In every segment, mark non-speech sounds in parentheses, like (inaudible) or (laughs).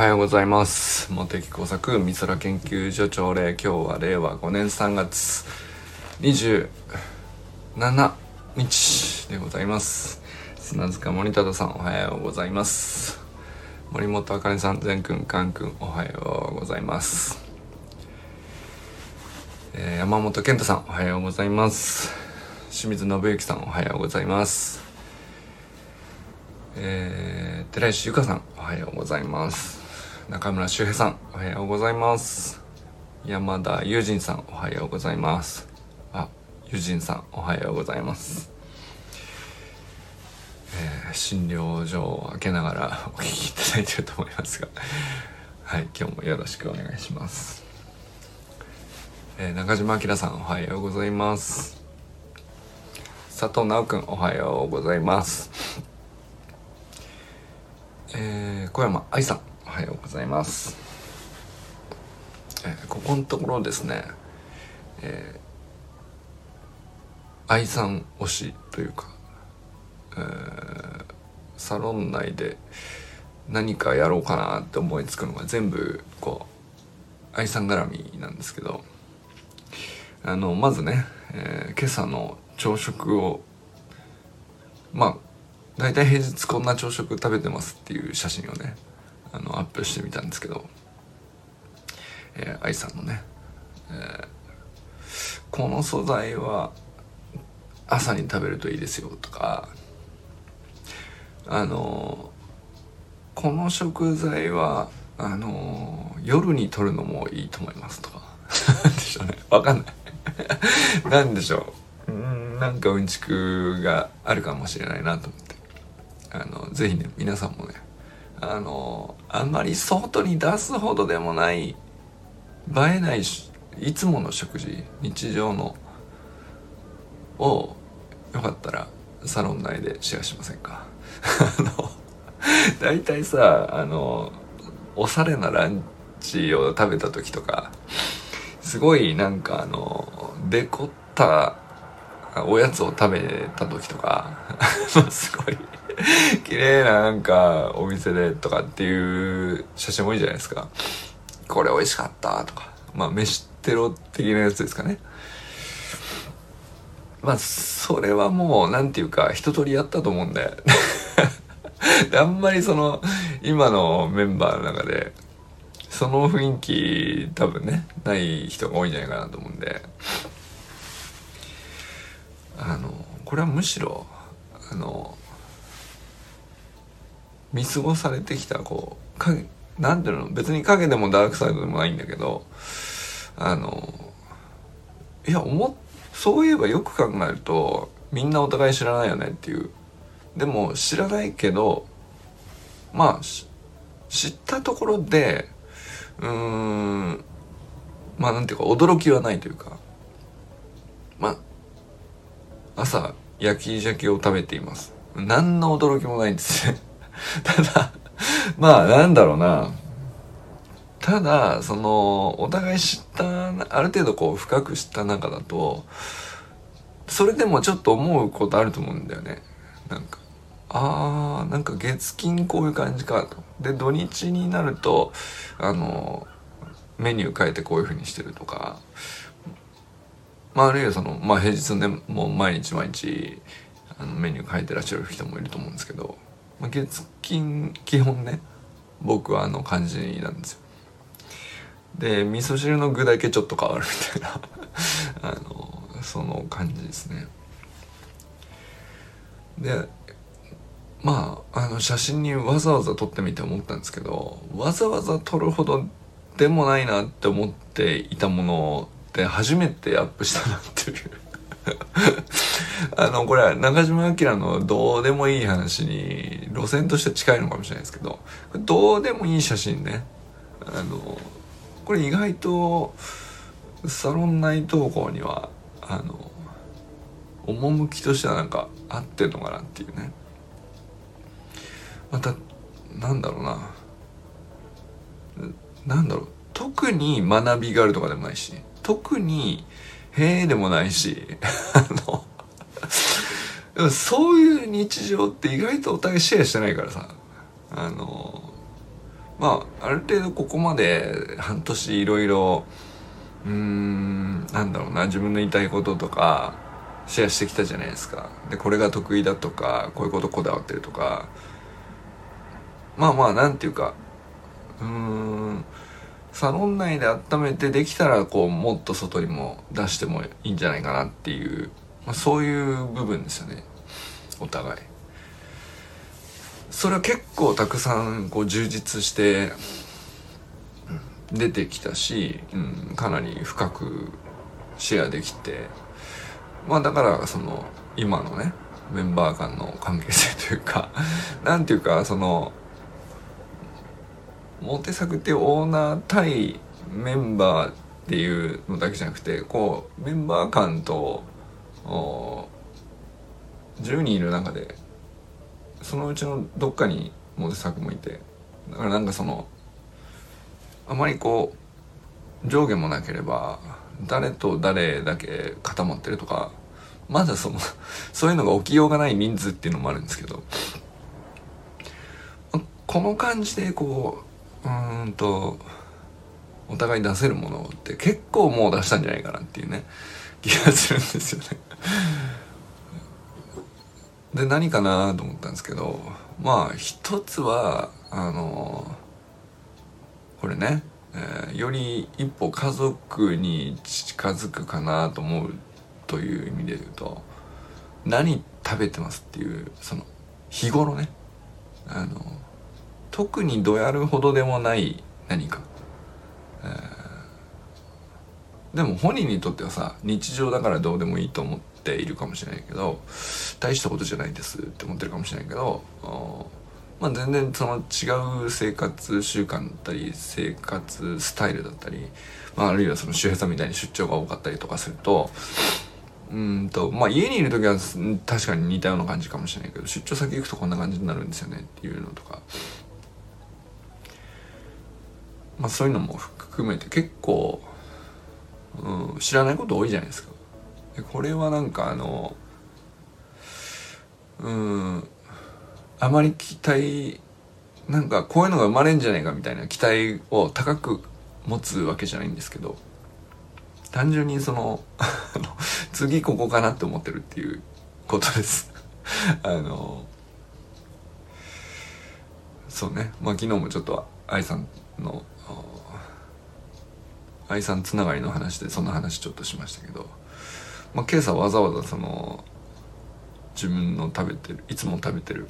はようございます。茂木工作美空研究所朝礼今日は令和5年3月27日でございます。砂塚森忠さんおはようございます。森本あかねさん善くんかんくんおはようございます、えー山本健太さんおはようございます。清水信之さんおはようございます。えー、寺石ゆかさんおはようございます。中村修平さんおはようございます。山田友人さんおはようございます。あ友人さんおはようございます。えー診療所を開けながらお聞きいただいていると思いますがはい今日もよろしくお願いします、えー中島明さんおはようございます。佐藤直くんおはようございます。えー小山愛さんおはようございます、えーここのところですね、えー愛さん推しというか、えーサロン内で何かやろうかなって思いつくのが全部こう愛さん絡みなんですけどあのまずね、え今朝の朝食をまあ大体平日こんな朝食食べてますっていう写真をねあのアップしてみたんですけど、えー、愛さんのね、えーこの素材は朝に食べるといいですよとかあのこの食材はあの夜に摂るのもいいと思いますとか。なんでしょうね。わかんない。(laughs) なんでしょう。うんなんかうんちくがあるかもしれないなと思って。あのぜひね皆さんもねあのあんまり外に出すほどでもない映えないしいつもの食事日常のをよかったらサロン内でシェアしませんか？(laughs) あの大体さあのおしゃれなランチを食べた時とかすごいなんかあのデコったおやつを食べた時とか (laughs) すごい (laughs) 綺麗ななんかお店でとかっていう写真多いじゃないですか。これ美味しかったとか。まあ飯テロ的なやつですかね。まあそれはもうなんていうか一通りやったと思うんでで。(laughs) あんまりその今のメンバーの中でその雰囲気多分ねない人が多いんじゃないかなと思うんで。あのこれはむしろあの見過ごされてきたこう影なんていうの別に影でもダークサイドでもないんだけどあのいや思そういえばよく考えるとみんなお互い知らないよねっていう。でも知らないけどまあ知ったところでうーんまあなんていうか驚きはないというか。まあ朝焼き鮭を食べています。何の驚きもないんですね。(laughs) ただまあなんだろうな。ただそのお互い知ったある程度こう深く知った中だとそれでもちょっと思うことあると思うんだよね。なんかあーなんか月金こういう感じかと。で土日になるとあのメニュー変えてこういう風にしてるとか。まああるいはそのまあ平日ねもう毎日毎日あのメニュー変えてらっしゃる人もいると思うんですけど、まあ、月金基本ね僕はあの感じなんですよ。で味噌汁の具だけちょっと変わるみたいな (laughs) あのその感じですね。でまああの写真にわざわざ撮ってみて思ったんですけどわざわざ撮るほどでもないなって思っていたもので初めてアップしたなっていう。あのこれは中島明のどうでもいい話に路線として近いのかもしれないですけどどうでもいい写真ね。あのこれ意外とサロン内投稿にはあの趣としてはなんか合ってんのかなっていうね。またなんだろうな。なんだろう。特に学びがあるとかでもないし特にへえでもないし (laughs) あのでもそういう日常って意外とお互いシェアしてないからさ。あのまあある程度ここまで半年いろいろうーんなんだろうな自分の言いたいこととかシェアしてきたじゃないですか。でこれが得意だとかこういうことこだわってるとか。まあまあなんていうかうーんサロン内で温めてできたらこうもっと外にも出してもいいんじゃないかなっていう、まあ、そういう部分ですよね。お互い。それは結構たくさんこう充実して出てきたし、うん、かなり深くシェアできて。まあだからその今のねメンバー間の関係性というか (laughs) なんていうかそのモテ作ってオーナー対メンバーっていうのだけじゃなくてこうメンバー間と10人いる中でそのうちのどっかにモテ作もいてだからなんかそのあまりこう上下もなければ誰と誰だけ固まってるとかまだその (laughs) そういうのが起きようがない人数っていうのもあるんですけどこの感じでこううんとお互い出せるものって結構もう出したんじゃないかなっていうね。気がするんですよね。で何かなと思ったんですけどまあ一つはあのこれね、えー、より一歩家族に近づくかなと思うという意味で言うと何食べてますっていうその日頃ねあの特にどやるほどでもない何か、えー、でも本人にとってはさ日常だからどうでもいいと思っているかもしれないけど大したことじゃないですって思ってるかもしれないけどまあ全然その違う生活習慣だったり生活スタイルだったり、まあ、あるいはその周平さんみたいに出張が多かったりとかするとうんとまあ家にいる時は確かに似たような感じかもしれないけど出張先行くとこんな感じになるんですよねっていうのとか。まあ、そういうのも含めて結構、うん、知らないこと多いじゃないですか。でこれはなんかあのうんあまり期待なんかこういうのが生まれんじゃないかみたいな期待を高く持つわけじゃないんですけど単純にその (laughs) 次ここかなって思ってるっていうことですあのそうねまあ昨日もちょっと愛さんの愛さんつながりの話でその話ちょっとしましたけど、まあ、今朝わざわざその自分の食べてるいつも食べてる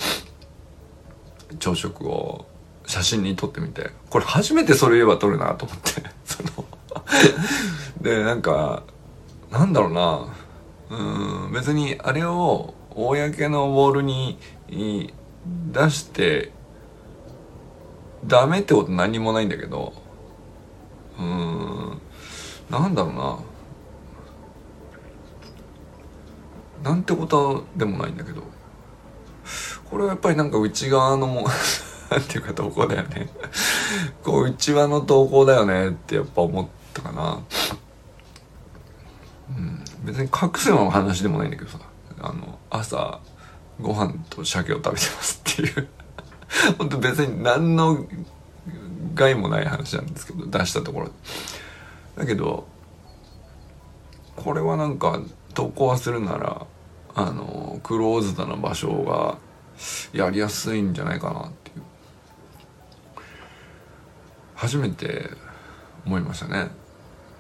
朝食を写真に撮ってみてこれ初めてそれ言えば撮るなと思って (laughs) そのでなんかなんだろうなうん別にあれを公のウォールに出してダメってこと何もないんだけどうん。なんだろうな。なんてことでもないんだけど。これはやっぱりなんか内側のも (laughs) なんていうか投稿だよね。こう内輪の投稿だよねってやっぱ思ったかな。うん。別に隠すような話でもないんだけどさ。あの朝ご飯と鮭を食べてますっていう。(laughs) 本当別に何の害もない話なんですけど出したところ。だけどこれはなんか投稿はするならあのクローズドな場所がやりやすいんじゃないかなっていう。初めて思いましたね。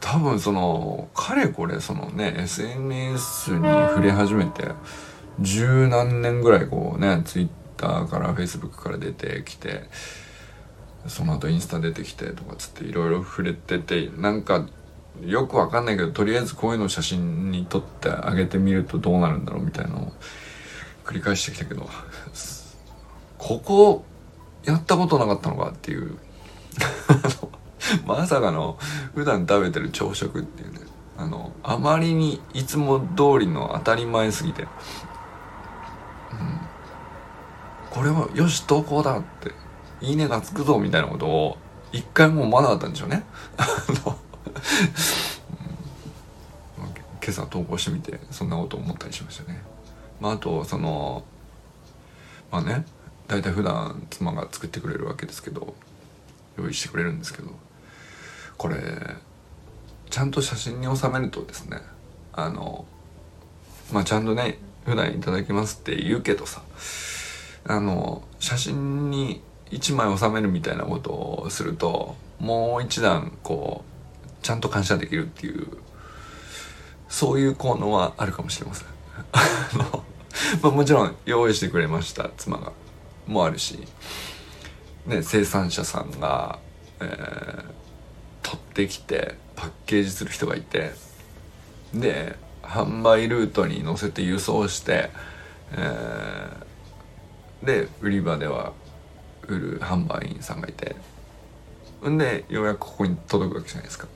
多分そのかれこれそのね SNS に触れ始めて十何年ぐらいこうね Twitter から Facebook から出てきてその後インスタ出てきてとかつっていろいろ触れててなんかよくわかんないけどとりあえずこういうのを写真に撮ってあげてみるとどうなるんだろうみたいなのを繰り返してきたけどここやったことなかったのかっていう。(laughs) まさかの普段食べてる朝食っていうね。あのあまりにいつも通りの当たり前すぎて、うん、これはよし投稿だっていいねがつくぞみたいなことを一回も思わなかったんでしょうね。今朝投稿してみてそんなこと思ったりしましたね。まあ、あとそのまあね大体普段妻が作ってくれるわけですけど用意してくれるんですけどこれちゃんと写真に収めるとですねあのまあちゃんとね普段いただきますって言うけどさあの写真に1枚収めるみたいなことをするともう一段こうちゃんと感謝できるっていうそういう効能はあるかもしれません。ま (laughs) あ、もちろん用意してくれました妻がもあるし、ね、生産者さんが、えー、取ってきてパッケージする人がいてで販売ルートに乗せて輸送して、えー、で売り場では売る販売員さんがいてんでようやくここに届くわけじゃないですか。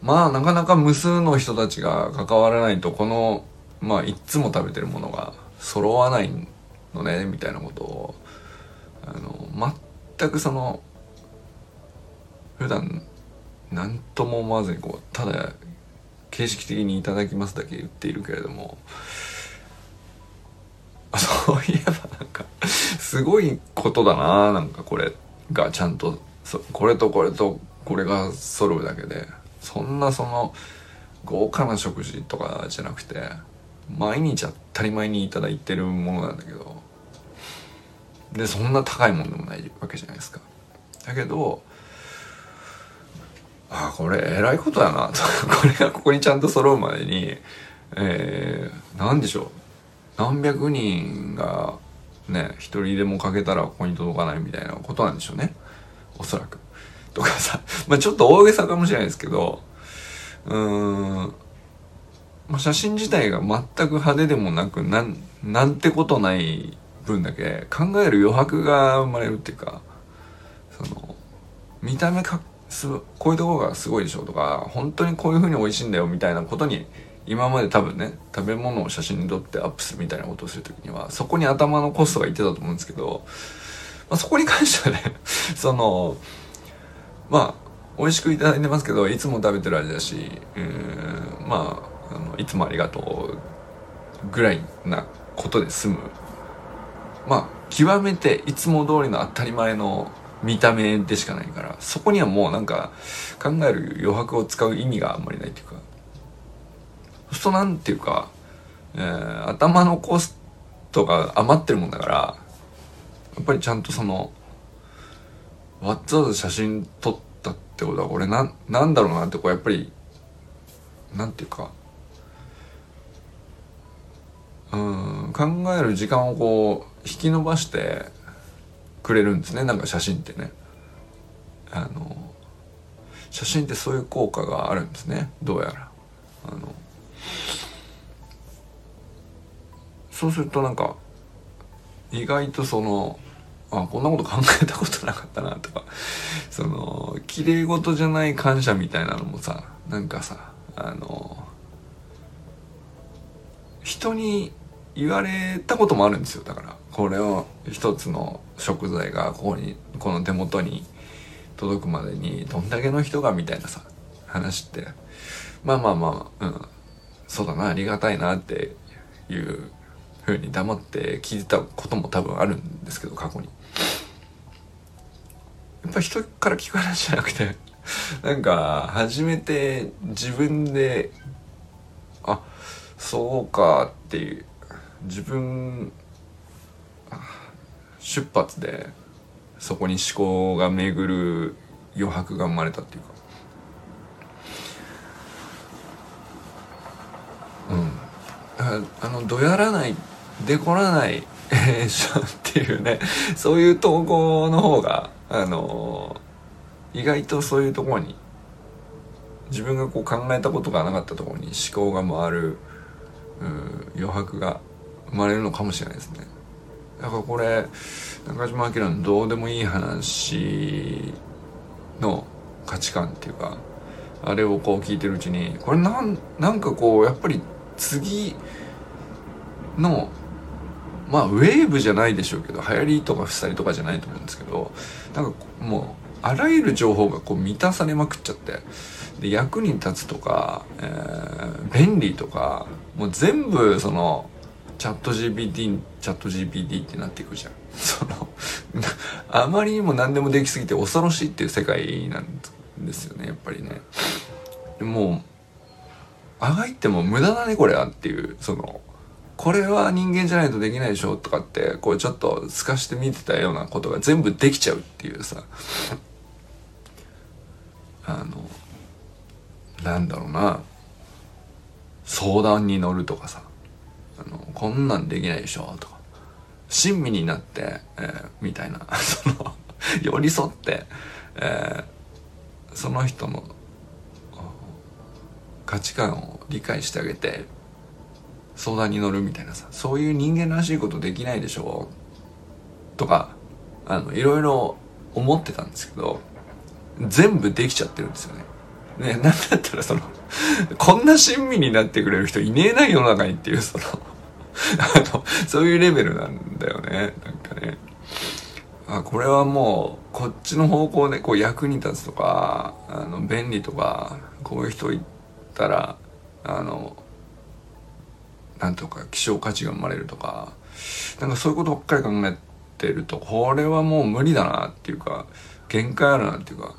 まあなかなか無数の人たちが関わらないとこのまあいっつも食べてるものが揃わないのねみたいなことをあの全くその普段何とも思わずにこうただ形式的に「いただきます」だけ言っているけれどもそういえばなんかすごいことだななんかこれがちゃんとこれとこれとこれが揃うだけで。そんなその豪華な食事とかじゃなくて毎日当たり前に頂いてるものなんだけど。でそんな高いもんでもないわけじゃないですか。だけどあこれえらいことだな。と (laughs) これがここにちゃんと揃うまでにえー、何でしょう。何百人がね一人でもかけたらここに届かないみたいなことなんでしょうね。おそらく。とかさ。まあちょっと大げさかもしれないですけど。うーん。まあ、写真自体が全く派手でもなくなんなんてことない分だけ考える余白が生まれるっていうかその見た目かすこういうところがすごいでしょとか本当にこういう風に美味しいんだよみたいなことに今まで多分ね食べ物を写真に撮ってアップするみたいなことをする時にはそこに頭のコストがいってたと思うんですけど、まあ、そこに関してはね (laughs) そのまあ美味しくいただいてますけどいつも食べてる味だしうんまああのいつもありがとうぐらいなことで済む。まあ極めていつも通りの当たり前の見た目でしかないからそこにはもうなんか考える余白を使う意味があんまりないっていうかそうするとなんていうか、えー、頭のコストが余ってるもんだからやっぱりちゃんとそのわざわざ写真撮ったってことはこれななんだろうなってこうやっぱりなんていうかうん考える時間をこう引き伸ばしてくれるんですねなんか写真ってね。あの写真ってそういう効果があるんですねどうやら。あのそうするとなんか意外とそのあこんなこと考えたことなかったなとかその綺麗事じゃない感謝みたいなのもさなんかさあの人に言われたこともあるんですよ。だからこれを一つの食材がここにこの手元に届くまでにどんだけの人がみたいなさ話って。まあまあまあうん。そうだなありがたいなっていうふうに黙って聞いてたことも多分あるんですけど過去に。やっぱ人から聞く話じゃなくて (laughs) なんか初めて自分であそうかっていう自分出発でそこに思考が巡る余白が生まれたっていうか。あのどやらないでこらない (laughs) っていうねそういう投稿の方があの意外とそういうところに自分がこう考えたことがなかったところに思考が回る余白が生まれるのかもしれないですね。だからこれ中島明のどうでもいい話の価値観っていうかあれをこう聞いてるうちにこれなんなんかこうやっぱり次のまあウェーブじゃないでしょうけど流行りとか負債とかじゃないと思うんですけどなんかもうあらゆる情報がこう満たされまくっちゃってで役に立つとか、えー、便利とかもう全部そのチャット GPT チャット GPT ってなっていくじゃん。(laughs) そのあまりにも何でもできすぎて恐ろしいっていう世界なんですよねやっぱりね。もうあがいても無駄だねこれはっていうそのこれは人間じゃないとできないでしょとかってこうちょっと透かして見てたようなことが全部できちゃうっていうさあのなんだろうな相談に乗るとかさあのこんなんできないでしょとか親身になって、えー、みたいな (laughs) その寄り添って、えー、その人の価値観を理解してあげて相談に乗るみたいなさそういう人間らしいことできないでしょとかあのいろいろ思ってたんですけど全部できちゃってるんですよね。ね、なんだったらそのこんな親身になってくれる人いねえな世の中にっていうそのあのそういうレベルなんだよねなんかねあこれはもうこっちの方向でこう役に立つとかあの便利とかこういう人いたらあのなんとか希少価値が生まれるとかなんかそういうことばっかり考えてるとこれはもう無理だなっていうか限界あるなっていうか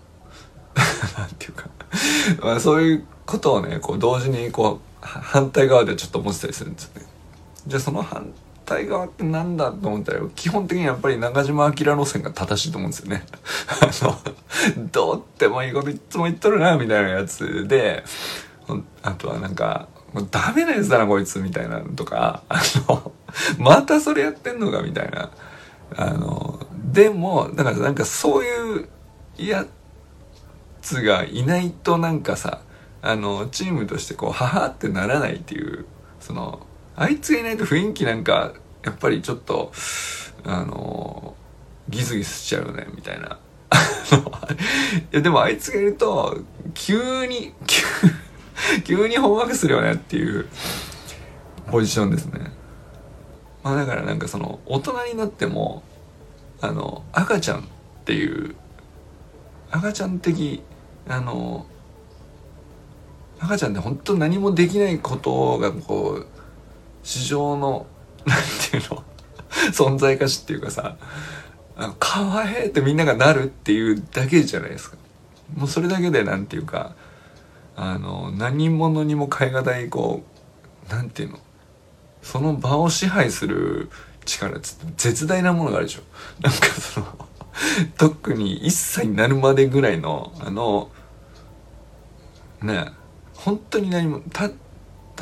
(laughs) なんていうか (laughs) まあそういうことをねこう同時にこう反対側でちょっと思ってたりするんですよね。じゃあその反対側ってなんだと思ったら基本的にやっぱり中島明路線が正しいと思うんですよね。(laughs) あのどうってもいいこといつも言っとるなみたいなやつであとはなんかもうダメなやつだなこいつみたいなのとかあの (laughs) またそれやってんのかみたいな。あのでもだからなんかそういうやつがいないとなんかさあのチームとしてこうははってならないっていうそのあいつがいないと雰囲気なんかやっぱりちょっとあのギスギスしちゃうよねみたいな。いやでもあいつがいると急に急に (laughs) 急にほんわかするよねっていうポジションですね。まあだからなんかその大人になってもあの赤ちゃんっていう赤ちゃん的あの赤ちゃんって本当何もできないことがこう市場の (laughs) なんていうの存在価値っていうかさかわいいってみんながなるっていうだけじゃないですかもうそれだけでなんていうかあの何者にも代え難いこうなんていうの？その場を支配する力っつって絶大なものがあるでしょ。なんかその特に1歳になるまでぐらいのあのね本当に何も立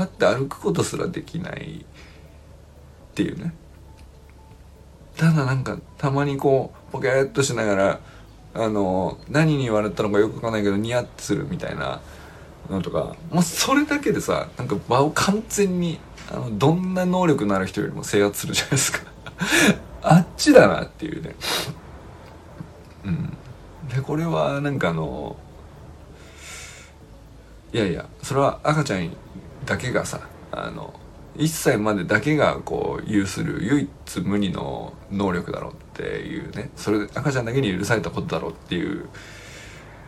って歩くことすらできないっていうね。ただなんかたまにこうポケーっとしながらあの何に言われたのかよくわかんないけどニヤッとするみたいなのとか。もうそれだけでさなんか場を完全にあのどんな能力のある人よりも制圧するじゃないですか。(laughs) あっちだなっていうね。うん。でこれはなんかあのいやいやそれは赤ちゃんだけがさあの1歳までだけがこう有する唯一無二の能力だろうっていうね。それ赤ちゃんだけに許されたことだろうっていう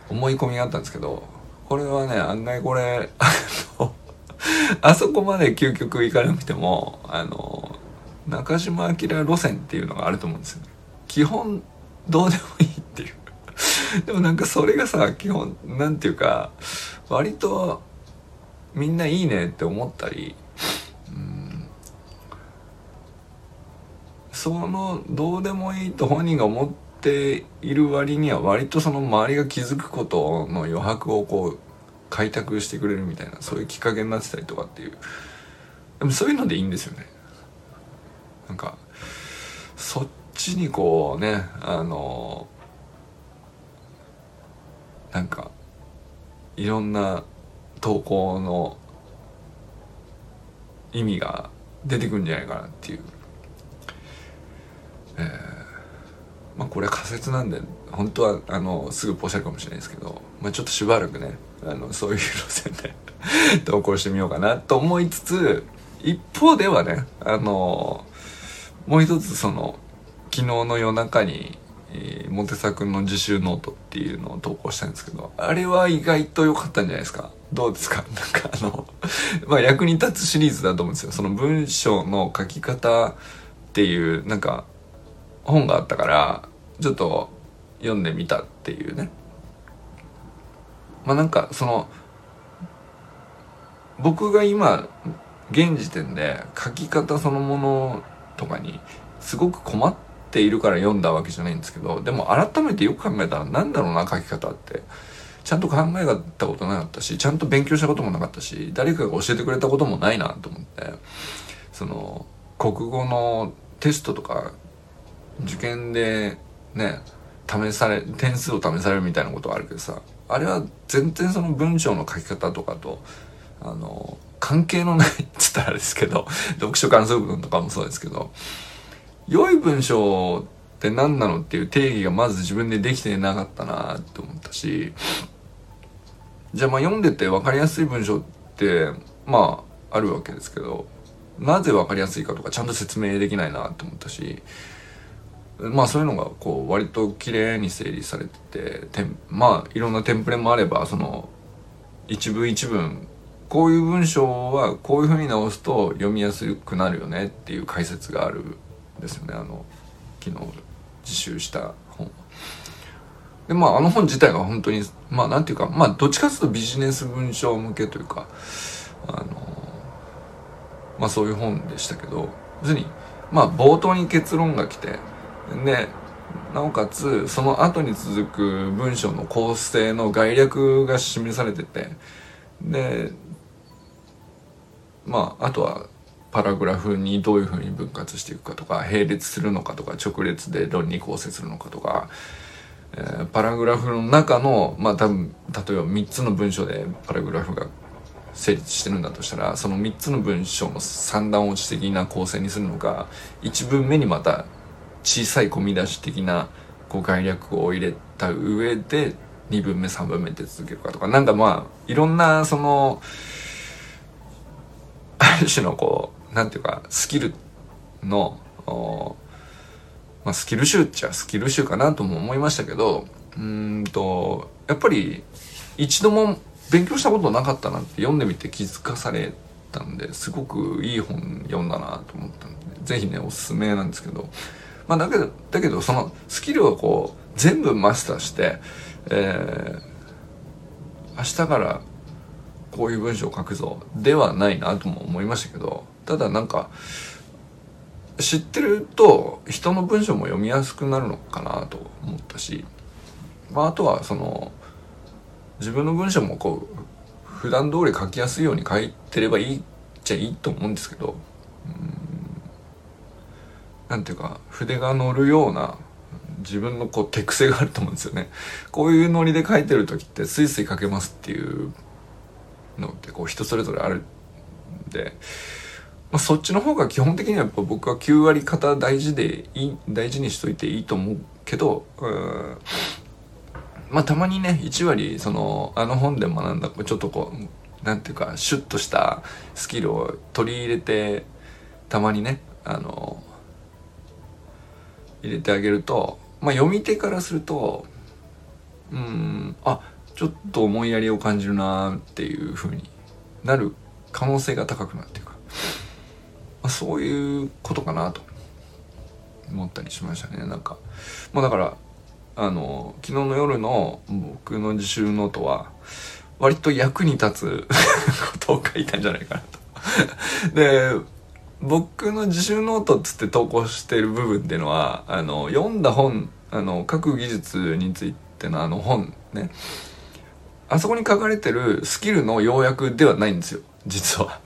思い込みがあったんですけどこれはね案外これあのあそこまで究極行かなくてもあの中島明路線っていうのがあると思うんですよね。基本どうでもいいっていう。でもなんかそれがさ基本なんていうか割とみんないいねって思ったりそのどうでもいいと本人が思ってている割には割とその周りが気づくことの余白をこう開拓してくれるみたいなそういうきっかけになってたりとかっていう。でもそういうのでいいんですよね。なんかそっちにこうねあのなんかいろんな投稿の意味が出てくるんじゃないかなっていう、えーまあこれ仮説なんで本当はあのすぐポシャるかもしれないですけど、まあ、ちょっとしばらくねあのそういう路線で投稿してみようかなと思いつつ一方ではねあのもう一つその昨日の夜中に、えー、モテサ君の自習ノートっていうのを投稿したんですけど、あれは意外と良かったんじゃないですか。どうですか？(laughs) なんかあのまあ役に立つシリーズだと思うんですよ。その文章の書き方っていう、なんか本があったから、ちょっと読んでみたっていうね。まあなんかその、僕が今、現時点で書き方そのものとかにすごく困っているから読んだわけじゃないんですけど、でも改めてよく考えたらなんだろうな書き方って。ちゃんと考えたことなかったし、ちゃんと勉強したこともなかったし、誰かが教えてくれたこともないなと思って、その、国語のテストとか、受験でね、試され、点数を試されるみたいなことはあるけどさ、あれは全然その文章の書き方とかと、あの、関係のないっつったらですけど、(laughs) 読書感想文とかもそうですけど、良い文章って何なのっていう定義がまず自分でできてなかったなって思ったし、じゃあまあ読んでて分かりやすい文章ってまああるわけですけどなぜ分かりやすいかとかちゃんと説明できないなって思ったしまあそういうのがこう割と綺麗に整理されててまあいろんなテンプレもあればその一文一文こういう文章はこういうふうに直すと読みやすくなるよねっていう解説があるんですよねあの昨日自習した本。でまああの本自体が本当にまあなんていうかまあどっちかというとビジネス文章向けというかあのまあそういう本でしたけど別にまあ冒頭に結論が来てでなおかつその後に続く文章の構成の概略が示されててでまああとはパラグラフにどういうふうに分割していくかとか並列するのかとか直列で論理構成するのかとかえー、パラグラフの中のまあ多分例えば3つの文章でパラグラフが成立してるんだとしたらその3つの文章の三段落ち的な構成にするのか1文目にまた小さい込み出し的なこう概略を入れた上で2文目3文目って続けるかとか。なんかまあいろんなそのある種のこうなんていうかスキルのまあ、スキル集っちゃスキル集かなとも思いましたけどうんとやっぱり一度も勉強したことなかったなって読んでみて気づかされたんですごくいい本読んだなと思ったんで是非ねおすすめなんですけど。まあだけどだけどそのスキルをこう全部マスターして、えー、明日からこういう文章を書くぞ。ではないなとも思いましたけどただなんか知ってると人の文章も読みやすくなるのかなと思ったし、まあ、あとはその自分の文章もこう普段通り書きやすいように書いてればいいっちゃいいと思うんですけどなんていうか筆が乗るような自分のこう手癖があると思うんですよね。こういうノリで書いてる時ってスイスイ書けますっていうのってこう人それぞれあるんでまあ、そっちの方が基本的にはやっぱ僕は9割方大事でいい大事にしといていいと思うけどうんまあたまにね1割そのあの本で学んだちょっとこうなんていうかシュッとしたスキルを取り入れてたまにねあの入れてあげるとまあ読み手からするとうんあちょっと思いやりを感じるなっていうふうになる可能性が高くなっていくまあ、そういうことかなと思ったりしましたね。なんかまあだからあの昨日の夜の僕の自習ノートは割と役に立つ (laughs) ことを書いたんじゃないかなと。で僕の自習ノートっつって投稿してる部分っていうのはあの読んだ本あの書く技術についてのあの本ね。あそこに書かれてるスキルの要約ではないんですよ実は。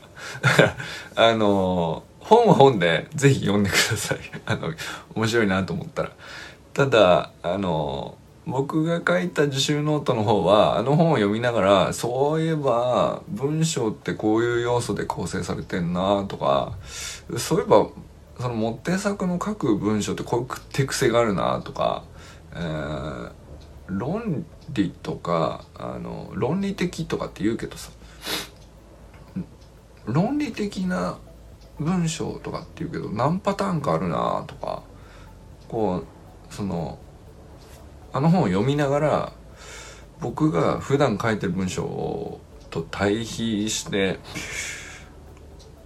(laughs) あの本は本でぜひ読んでください。あの面白いなと思ったら。ただあの僕が書いた自習ノートの方はあの本を読みながらそういえば文章ってこういう要素で構成されてんなとかそういえばそのモテ作の書く文章ってこういう手癖があるなとか、えー、論理とかあの論理的とかって言うけどさ論理的な文章とかっていうけど何パターンかあるなとかこうそのあの本を読みながら僕が普段書いてる文章と対比して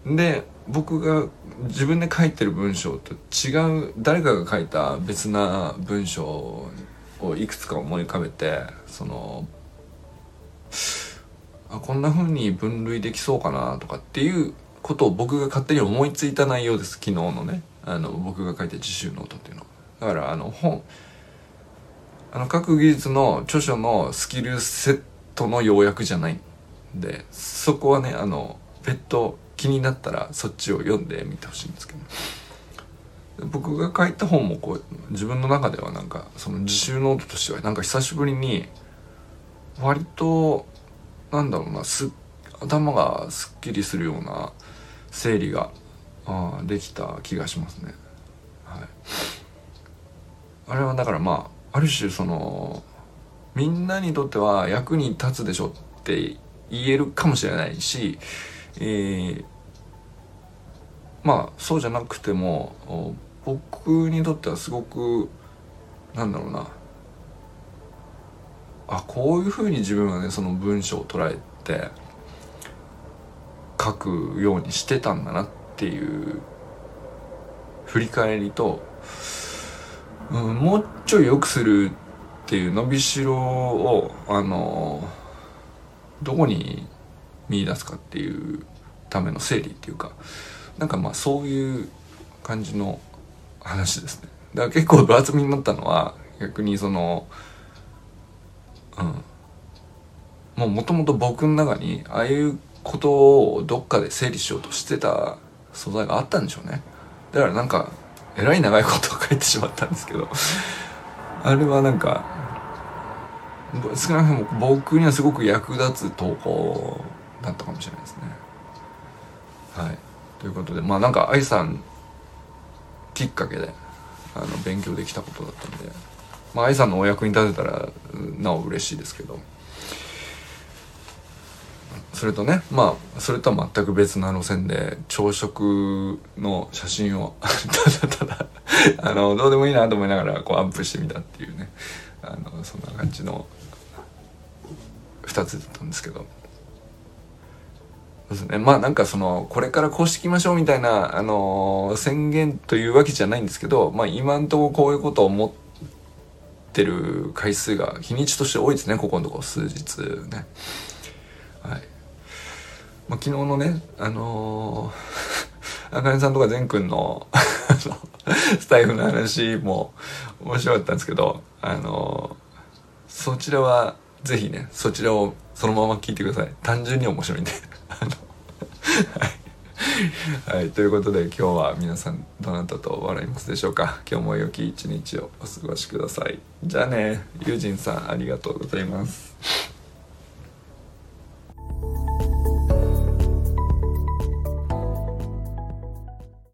で僕が自分で書いてる文章と違う誰かが書いた別な文章をいくつか思い浮かべてそのあこんな風に分類できそうかなとかっていうことを僕が勝手に思いついた内容です昨日のね。あの僕が書いた自習ノートっていうの。だからあの本あの各技術の著書のスキルセットの要約じゃないんでそこはねあの別途気になったらそっちを読んでみてほしいんですけど僕が書いた本もこう自分の中ではなんかその自習ノートとしてはなんか久しぶりに割となんだろうなす頭がすっきりするような整理があできた気がしますね。はい、あれはだからまあある種そのみんなにとっては役に立つでしょって言えるかもしれないし、えー、まあそうじゃなくても僕にとってはすごくなんだろうな。あこういうふうに自分はねその文章を捉えて書くようにしてたんだなっていう振り返りと、うん、もうちょい良くするっていう伸びしろをあのどこに見出すかっていうための整理っていうかなんかまあそういう感じの話ですね。だから結構分厚みになったのは逆にそのうん。もうもともと僕の中にああいうことをどっかで整理しようとしてた素材があったんでしょうね。だからなんかえらい長いことを書いてしまったんですけどあれはなんか少なくとも僕にはすごく役立つ投稿だったかもしれないですね。はい。ということでまあなんか愛さんきっかけであの勉強できたことだったんでまあ愛さんのお役に立てたらなお嬉しいですけど。それとねまあそれとは全く別な路線で朝食の写真を (laughs) ただただあのどうでもいいなと思いながらこうアップしてみたっていうね。あのそんな感じの2つだったんですけど。そうですね。まあなんかそのこれからこうしていきましょうみたいな、あの宣言というわけじゃないんですけどまあ今んとここういうことを思ってる回数が日にちとして多いですねここのとこ数日ね。まあ、昨日のねあのー、(laughs) あかねさんとか善くんの (laughs) スタイフの話も面白かったんですけどあのー、そちらはぜひねそちらをそのまま聞いてください。単純に面白いんで。(laughs) はい、はい、ということで今日は皆さんどなたと笑いますでしょうか？今日も良き一日をお過ごしください。じゃあね友人さんありがとうございます。